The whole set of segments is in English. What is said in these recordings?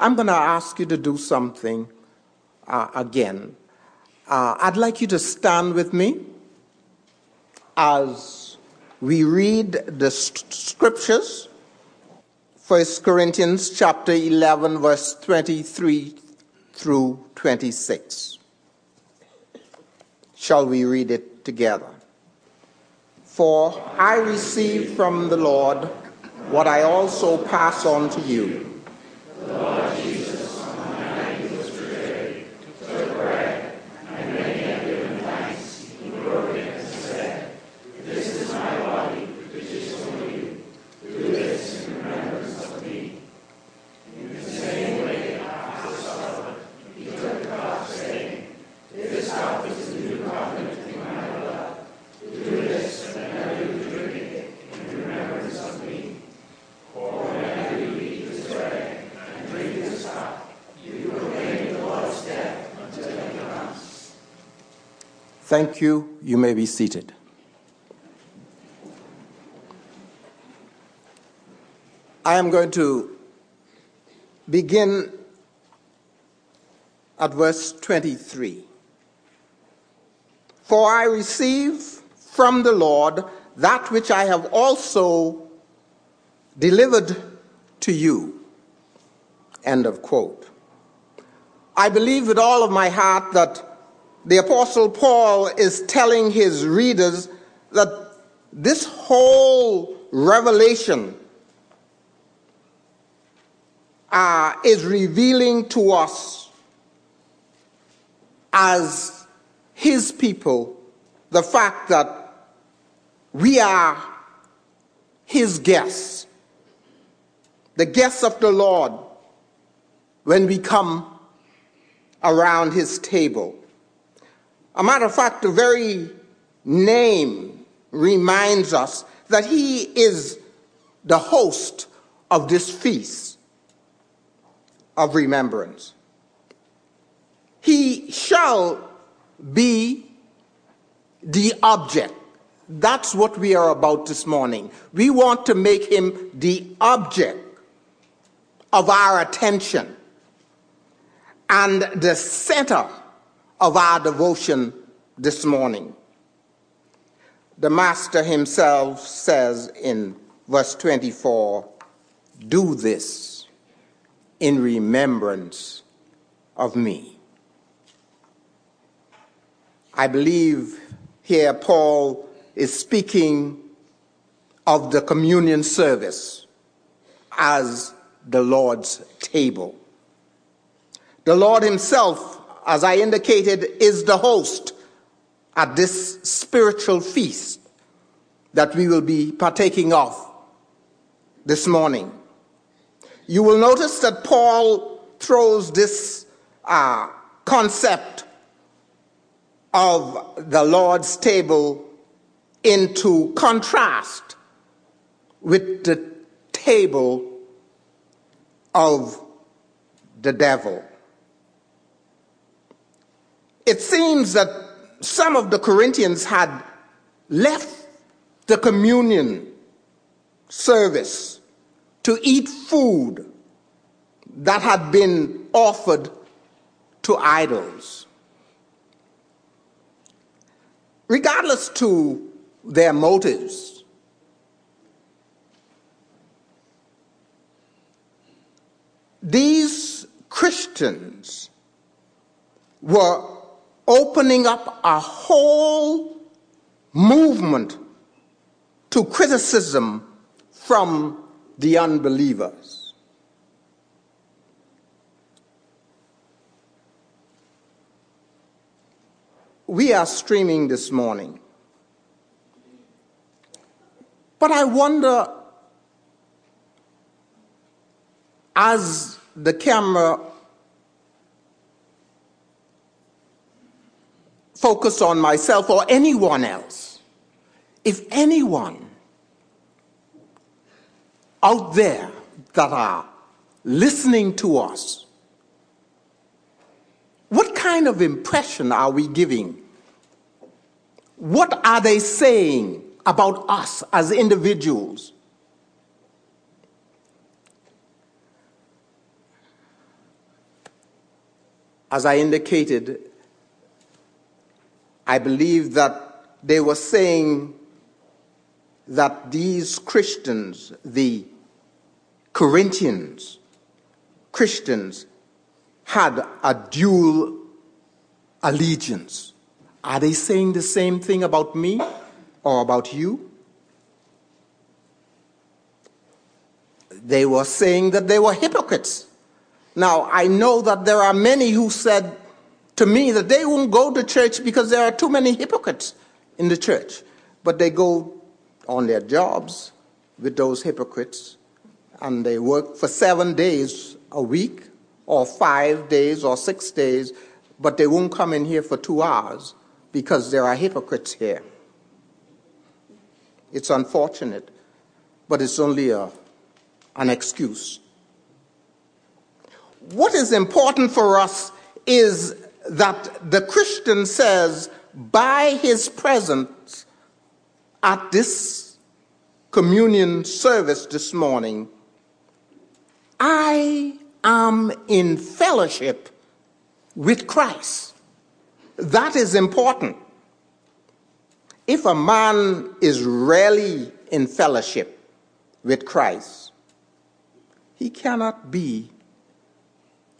I'm going to ask you to do something uh, again. Uh, I'd like you to stand with me as we read the st- scriptures. 1 Corinthians chapter 11, verse 23 through 26. Shall we read it together? For I received from the Lord what I also pass on to you Thank you. You may be seated. I am going to begin at verse 23. For I receive from the Lord that which I have also delivered to you. End of quote. I believe with all of my heart that the Apostle Paul is telling his readers that this whole revelation uh, is revealing to us as his people the fact that we are his guests, the guests of the Lord when we come around his table. A matter of fact, the very name reminds us that he is the host of this feast of remembrance. He shall be the object. That's what we are about this morning. We want to make him the object of our attention and the center of our devotion this morning. The Master himself says in verse 24, Do this in remembrance of me. I believe here Paul is speaking of the communion service as the Lord's table. The Lord himself as I indicated, is the host at this spiritual feast that we will be partaking of this morning. You will notice that Paul throws this uh, concept of the Lord's table into contrast with the table of the devil. It seems that some of the Corinthians had left the communion service to eat food that had been offered to idols. Regardless to their motives, these Christians were opening up a whole movement to criticism from the unbelievers. We are streaming this morning. But I wonder, as the camera focus on myself or anyone else. If anyone out there that are listening to us, what kind of impression are we giving? What are they saying about us as individuals? as I indicated, I believe that they were saying that these Christians, the Corinthians, Christians, had a dual allegiance. Are they saying the same thing about me or about you? They were saying that they were hypocrites. Now, I know that there are many who said to me that they won't go to church because there are too many hypocrites in the church. But they go on their jobs with those hypocrites and they work for seven days a week or five days or six days, but they won't come in here for two hours because there are hypocrites here. It's unfortunate, but it's only a, an excuse. What is important for us is that the Christian says, by his presence at this communion service this morning, I am in fellowship with Christ. That is important. If a man is really in fellowship with Christ, he cannot be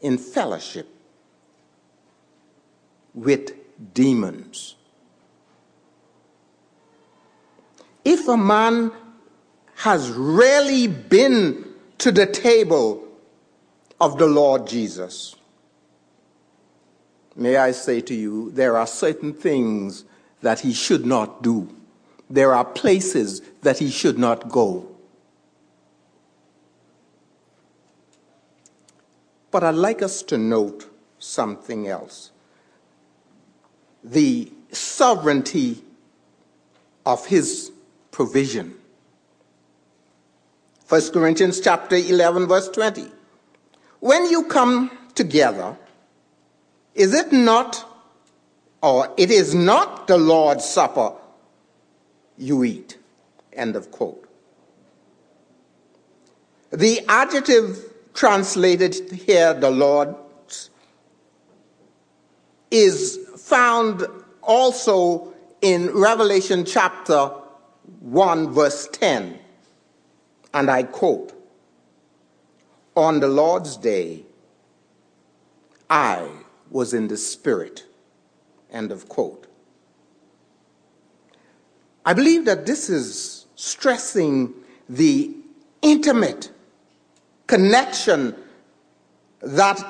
in fellowship with demons. If a man has really been to the table of the Lord Jesus, may I say to you, there are certain things that he should not do. There are places that he should not go. But I'd like us to note something else the sovereignty of his provision. 1 Corinthians chapter 11 verse 20. When you come together, is it not, or it is not the Lord's supper you eat? End of quote. The adjective translated here, the Lord, is found also in Revelation chapter 1, verse 10. And I quote On the Lord's day, I was in the Spirit. End of quote. I believe that this is stressing the intimate connection that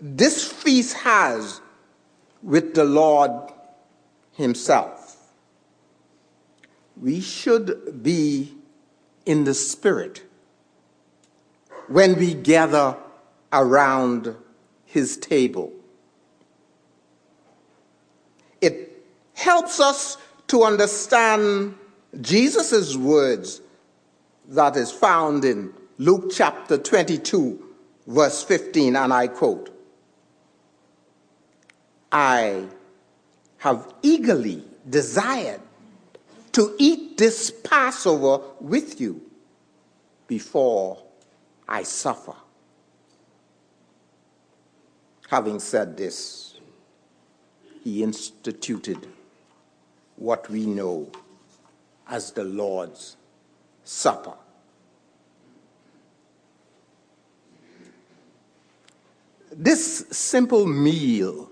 this feast has with the Lord Himself. We should be in the Spirit when we gather around His table. It helps us to understand Jesus' words that is found in Luke chapter 22, verse 15, and I quote I have eagerly desired to eat this Passover with you before I suffer. Having said this, he instituted what we know as the Lord's Supper. This simple meal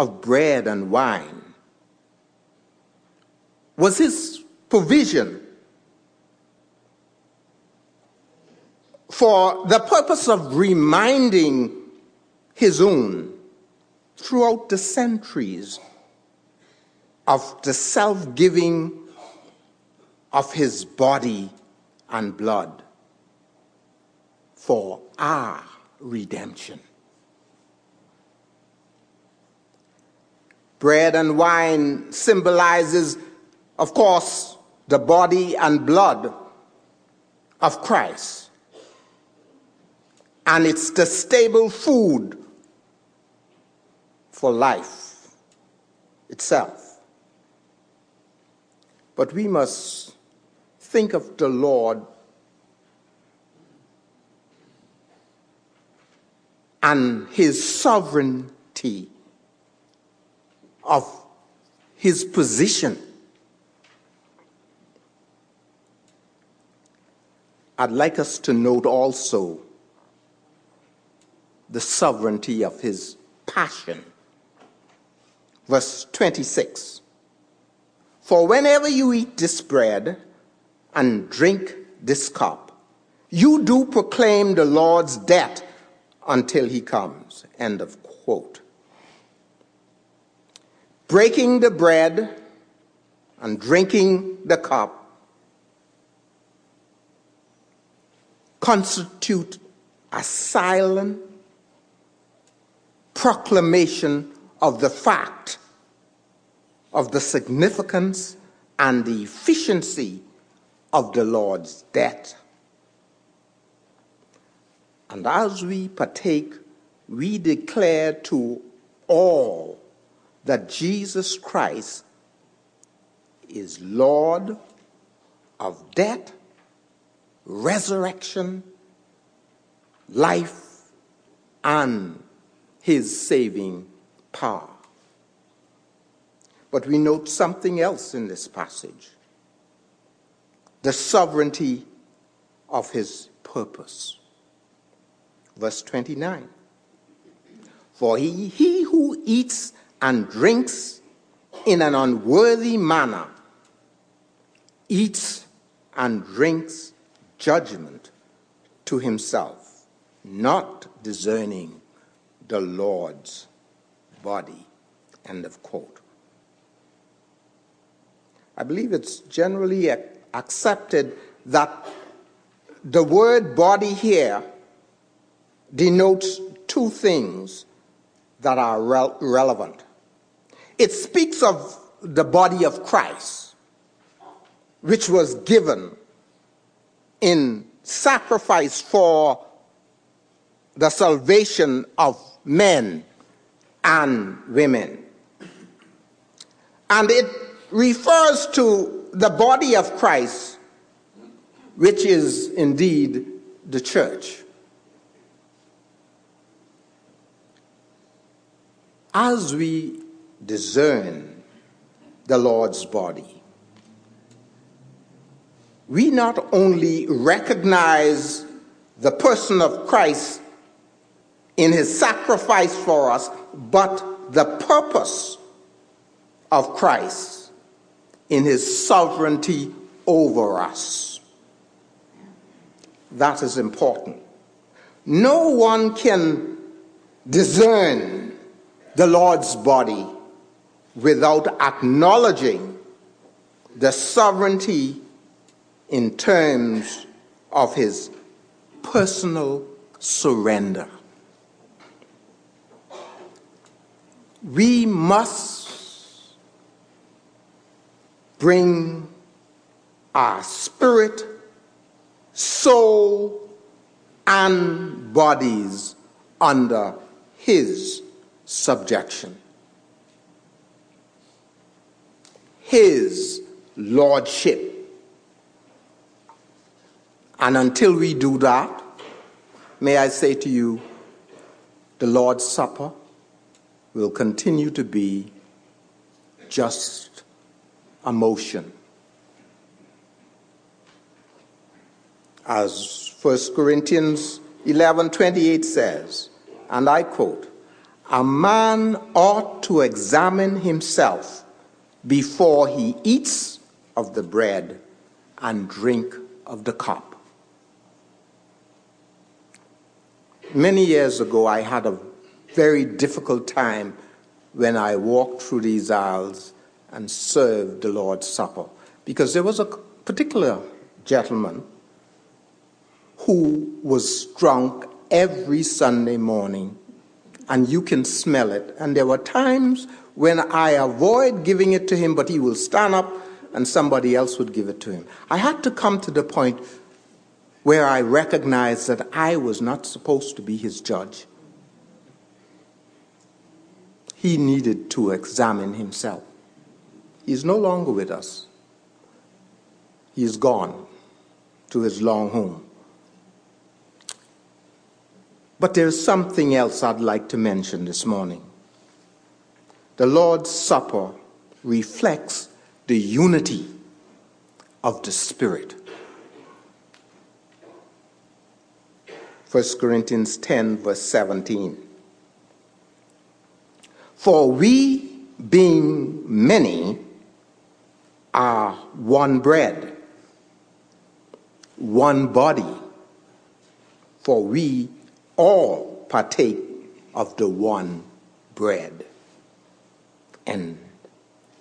of bread and wine was his provision for the purpose of reminding his own throughout the centuries of the self giving of his body and blood for our redemption. Bread and wine symbolizes, of course, the body and blood of Christ. And it's the stable food for life itself. But we must think of the Lord and his sovereignty of his position. I'd like us to note also the sovereignty of his passion. Verse 26 For whenever you eat this bread and drink this cup, you do proclaim the Lord's death until he comes. End of quote breaking the bread and drinking the cup constitute a silent proclamation of the fact of the significance and the efficiency of the Lord's death. And as we partake, we declare to all that Jesus Christ is Lord of death, resurrection, life, and his saving power. But we note something else in this passage the sovereignty of his purpose. Verse 29 For he, he who eats and drinks in an unworthy manner, eats and drinks judgment to himself, not discerning the Lord's body. End of quote. I believe it's generally accepted that the word body here denotes two things that are re- relevant. It speaks of the body of Christ, which was given in sacrifice for the salvation of men and women. And it refers to the body of Christ, which is indeed the church. As we discern the Lord's body. We not only recognize the person of Christ in his sacrifice for us, but the purpose of Christ in his sovereignty over us. That is important. No one can discern the Lord's body without acknowledging the sovereignty in terms of his personal surrender. We must bring our spirit, soul, and bodies under his subjection. His lordship. And until we do that, may I say to you, the Lord's Supper will continue to be just a motion. As 1 Corinthians 11:28 says, and I quote, "A man ought to examine himself before he eats of the bread and drink of the cup. Many years ago, I had a very difficult time when I walked through these aisles and served the Lord's Supper because there was a particular gentleman who was drunk every Sunday morning, and you can smell it. And there were times when I avoid giving it to him, but he will stand up and somebody else would give it to him. I had to come to the point where I recognized that I was not supposed to be his judge. He needed to examine himself. He is no longer with us. He is gone to his long home. But there's something else I'd like to mention this morning. The Lord's Supper reflects the unity of the Spirit. 1 Corinthians 10, verse 17. For we, being many, are one bread, one body, for we all partake of the one bread. End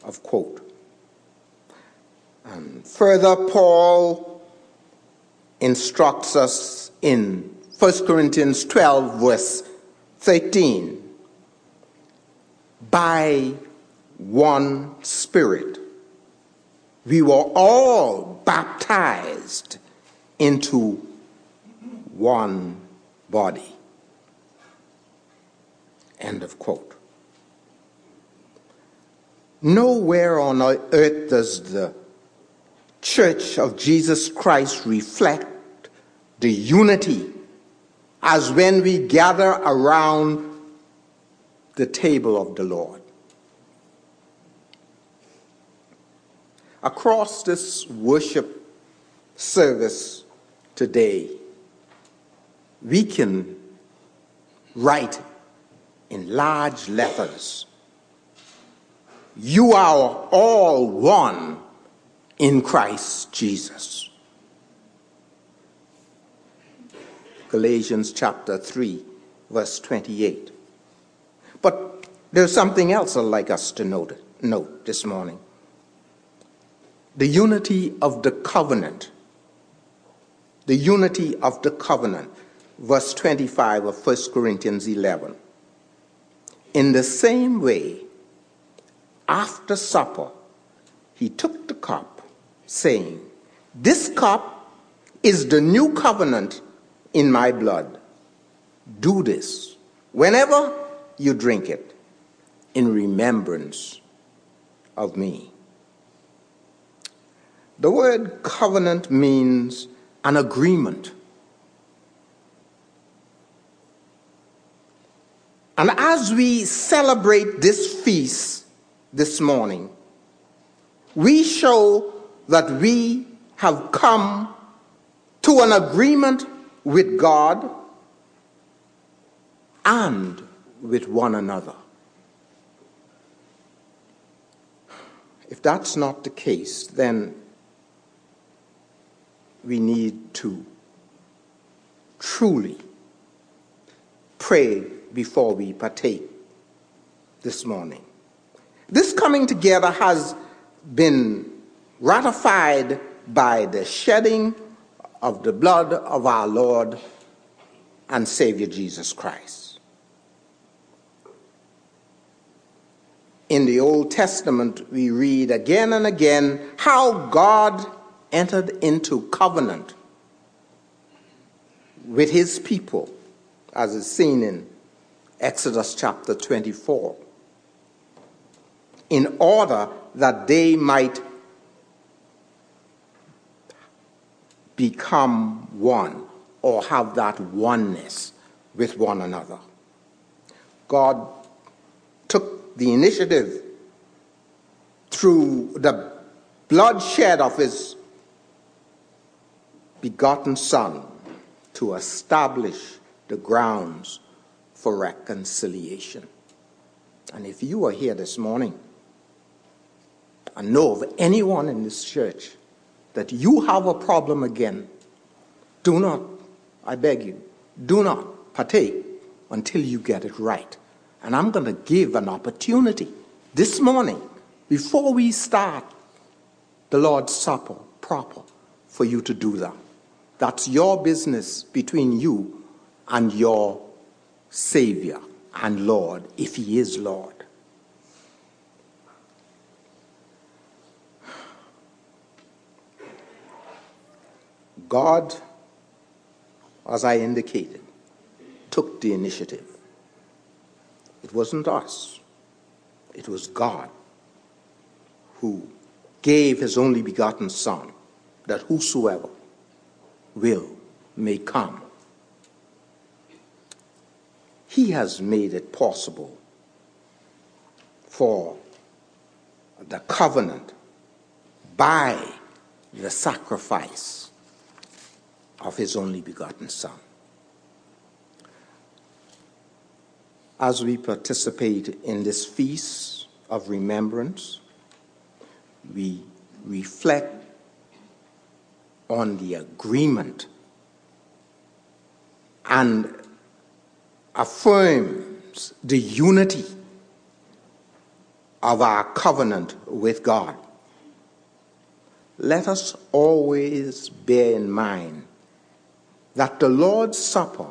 of quote. And further, Paul instructs us in 1 Corinthians 12, verse 13 by one Spirit, we were all baptized into one body. End of quote. Nowhere on earth does the Church of Jesus Christ reflect the unity as when we gather around the table of the Lord. Across this worship service today, we can write in large letters You are all one in Christ Jesus. Galatians chapter 3, verse 28. But there's something else I'd like us to note, note this morning the unity of the covenant. The unity of the covenant, verse 25 of 1 Corinthians 11. In the same way, after supper, he took the cup, saying, This cup is the new covenant in my blood. Do this whenever you drink it in remembrance of me. The word covenant means an agreement. And as we celebrate this feast this morning, we show that we have come to an agreement with God and with one another. If that's not the case, then we need to truly pray before we partake this morning. This coming together has been ratified by the shedding of the blood of our Lord and Savior Jesus Christ. In the Old Testament, we read again and again how God entered into covenant with his people, as is seen in Exodus chapter 24, in order that they might become one or have that oneness with one another. God took the initiative through the bloodshed of his begotten Son to establish the grounds for reconciliation. And if you are here this morning and know of anyone in this church that you have a problem again, do not, I beg you, do not partake until you get it right. And I'm going to give an opportunity this morning, before we start the Lord's Supper proper, for you to do that. That's your business between you and your Savior and Lord, if He is Lord. God, as I indicated, took the initiative. It wasn't us, it was God who gave His only begotten Son, that whosoever will may come. He has made it possible for the covenant by the sacrifice of his only begotten Son. As we participate in this feast of remembrance, we reflect on the agreement and affirms the unity of our covenant with God. Let us always bear in mind that the Lord's Supper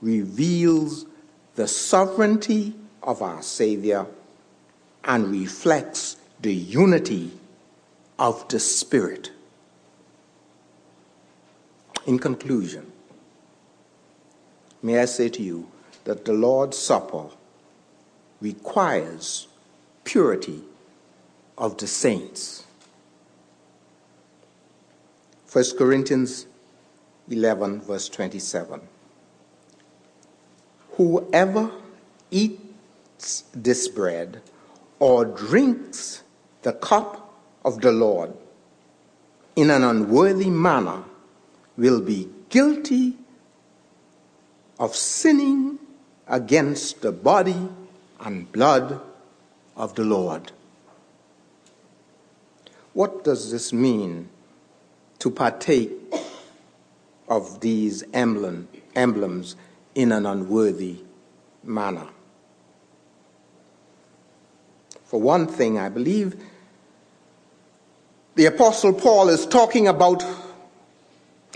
reveals the sovereignty of our Savior and reflects the unity of the Spirit. In conclusion, may I say to you that the Lord's Supper requires purity of the saints. 1 Corinthians 11, verse 27. Whoever eats this bread or drinks the cup of the Lord in an unworthy manner will be guilty of sinning against the body and blood of the Lord. What does this mean to partake of these emblem, emblems in an unworthy manner? For one thing, I believe the Apostle Paul is talking about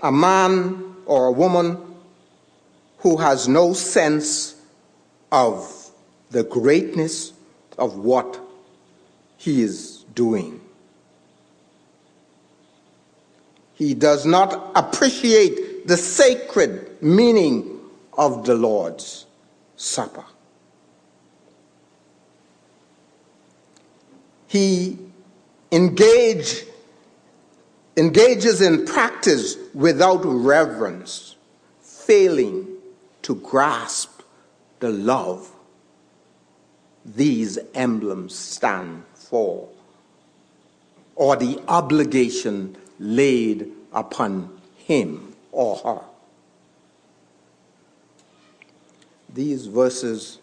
a man or a woman who has no sense of the greatness of what he is doing. He does not appreciate the sacred meaning of the Lord's Supper. He engage, engages in practice without reverence, failing to grasp the love these emblems stand for, or the obligation laid upon him or her. These verses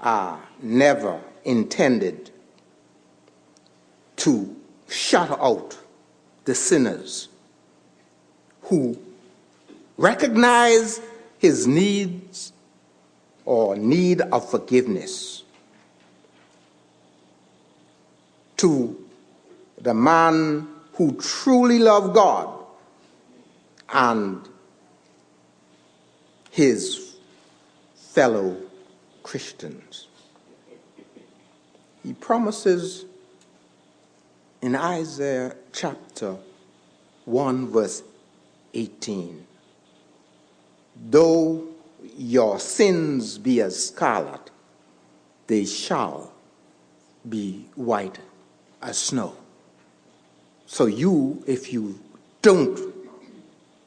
are never intended to shut out the sinners who recognize his needs or need of forgiveness to the man who truly loved God and his fellow Christians. He promises in Isaiah chapter 1, verse 18 though your sins be as scarlet, they shall be white as snow. So, you, if you don't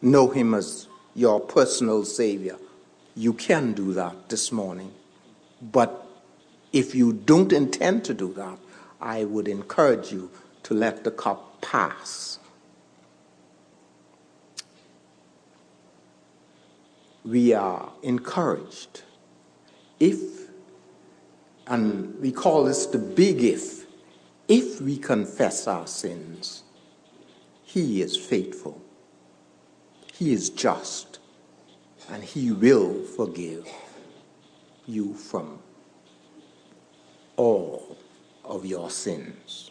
know Him as your personal Savior, you can do that this morning. But if you don't intend to do that, I would encourage you to let the cup pass. We are encouraged if, and we call this the big if, if we confess our sins, He is faithful, He is just, and He will forgive you from all of your sins.